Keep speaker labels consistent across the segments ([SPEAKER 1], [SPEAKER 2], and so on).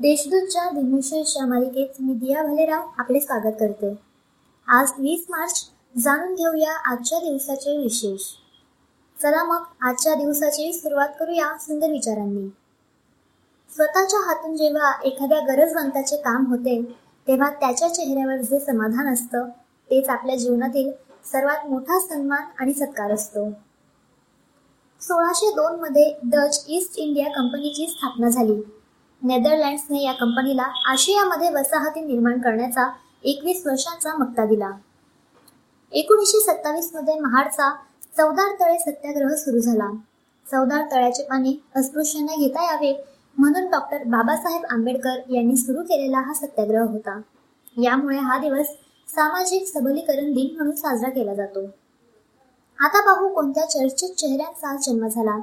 [SPEAKER 1] देशदूतच्या दिनविशेषच्या मालिकेत मी दिया भालेराव आपले स्वागत करते. आज वीस मार्च जाणून घेऊया आजच्या दिवसाचे विशेष. चला मग आजच्या दिवसाची सुरुवात करूया सुंदर विचारांनी. स्वतःच्या हातून जेव्हा एखाद्या गरजवंताचे काम होते तेव्हा त्याच्या चेहऱ्यावर जे समाधान असतं तेच आपल्या जीवनातील सर्वात मोठा सन्मान आणि सत्कार असतो. सोळाशे दोन मध्ये डच ईस्ट इंडिया कंपनीची स्थापना झाली. नेदरलँड्सने या कंपनीला आशियामध्ये वसाहती निर्माण करण्याचा एकवीस वर्षांचा मक्ता दिला. एकोणीसशे सत्तावीसमध्ये महाडचा चौदार तळे सत्याग्रह सुरू झाला. चौदार तळ्याचे पाणी अस्पृश्यांना घेता यावे म्हणून डॉक्टर बाबासाहेब आंबेडकर यांनी सुरू केलेला हा सत्याग्रह होता. यामुळे हा दिवस सामाजिक सबलीकरण दिन म्हणून साजरा केला जातो. आता पाहू कोणत्या चर्चित चेहऱ्यांचा जन्म झाला.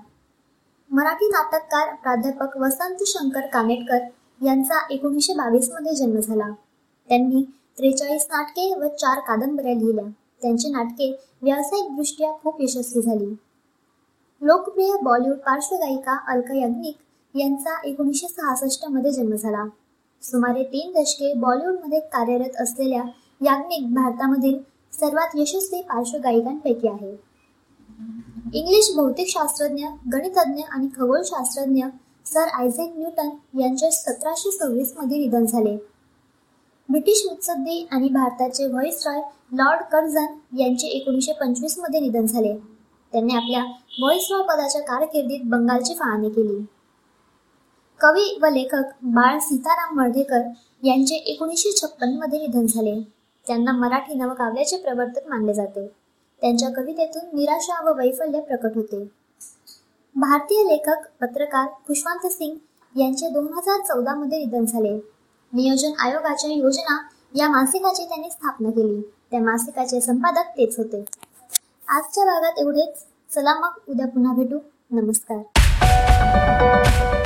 [SPEAKER 1] मराठी नाटककार प्राध्यापक वसंत शंकर कानेटकर यांचा एकोणीसशे बावीसमध्ये जन्म झाला. त्यांनी त्रेचाळीस नाटके व चार कादंबऱ्या लिहिल्या. त्यांची नाटके व्यावसायिकदृष्ट्या खूप यशस्वी झाली. लोकप्रिय बॉलिवूड पार्श्वगायिका अलका याज्ञिक यांचा एकोणीसशे सहासष्टमध्ये जन्म झाला. सुमारे तीन दशके बॉलिवूडमध्ये कार्यरत असलेल्या याज्ञिक भारतामधील सर्वात यशस्वी पार्श्वगायिकांपैकी आहे. इंग्लिश भौतिकशास्त्रज्ञ गणितज्ञ आणि खगोलशास्त्रज्ञ सर आयझेक न्यूटन यांचे सतराशे सव्वीसमध्ये निधन झाले. ब्रिटिश मुत्सद्दी आणि भारताचे व्हॉइसरॉय लॉर्ड कर्झन यांचे एकोणीसशे पंचवीसमध्ये निधन झाले. त्यांनी आपल्या व्हॉइसरॉय पदाच्या कारकिर्दीत बंगालची फाळणी केली. कवी व लेखक बाळ सीताराम मर्ढेकर यांचे एकोणीसशे छप्पनमध्ये निधन झाले. त्यांना मराठी नवकाव्याचे प्रवर्तक मानले जाते. त्यांच्या कवितेतून निराशा व वैफल्य प्रकट होते. भारतीय लेखक पत्रकार खुशवंत सिंग यांचे दोन हजार चौदा मध्ये निधन झाले. नियोजन आयोगाच्या योजना या मासिकाची त्यांनी स्थापना केली. त्या मासिकाचे संपादक तेच होते. आजच्या भागात एवढेच. चला मग उद्या पुन्हा भेटू. नमस्कार.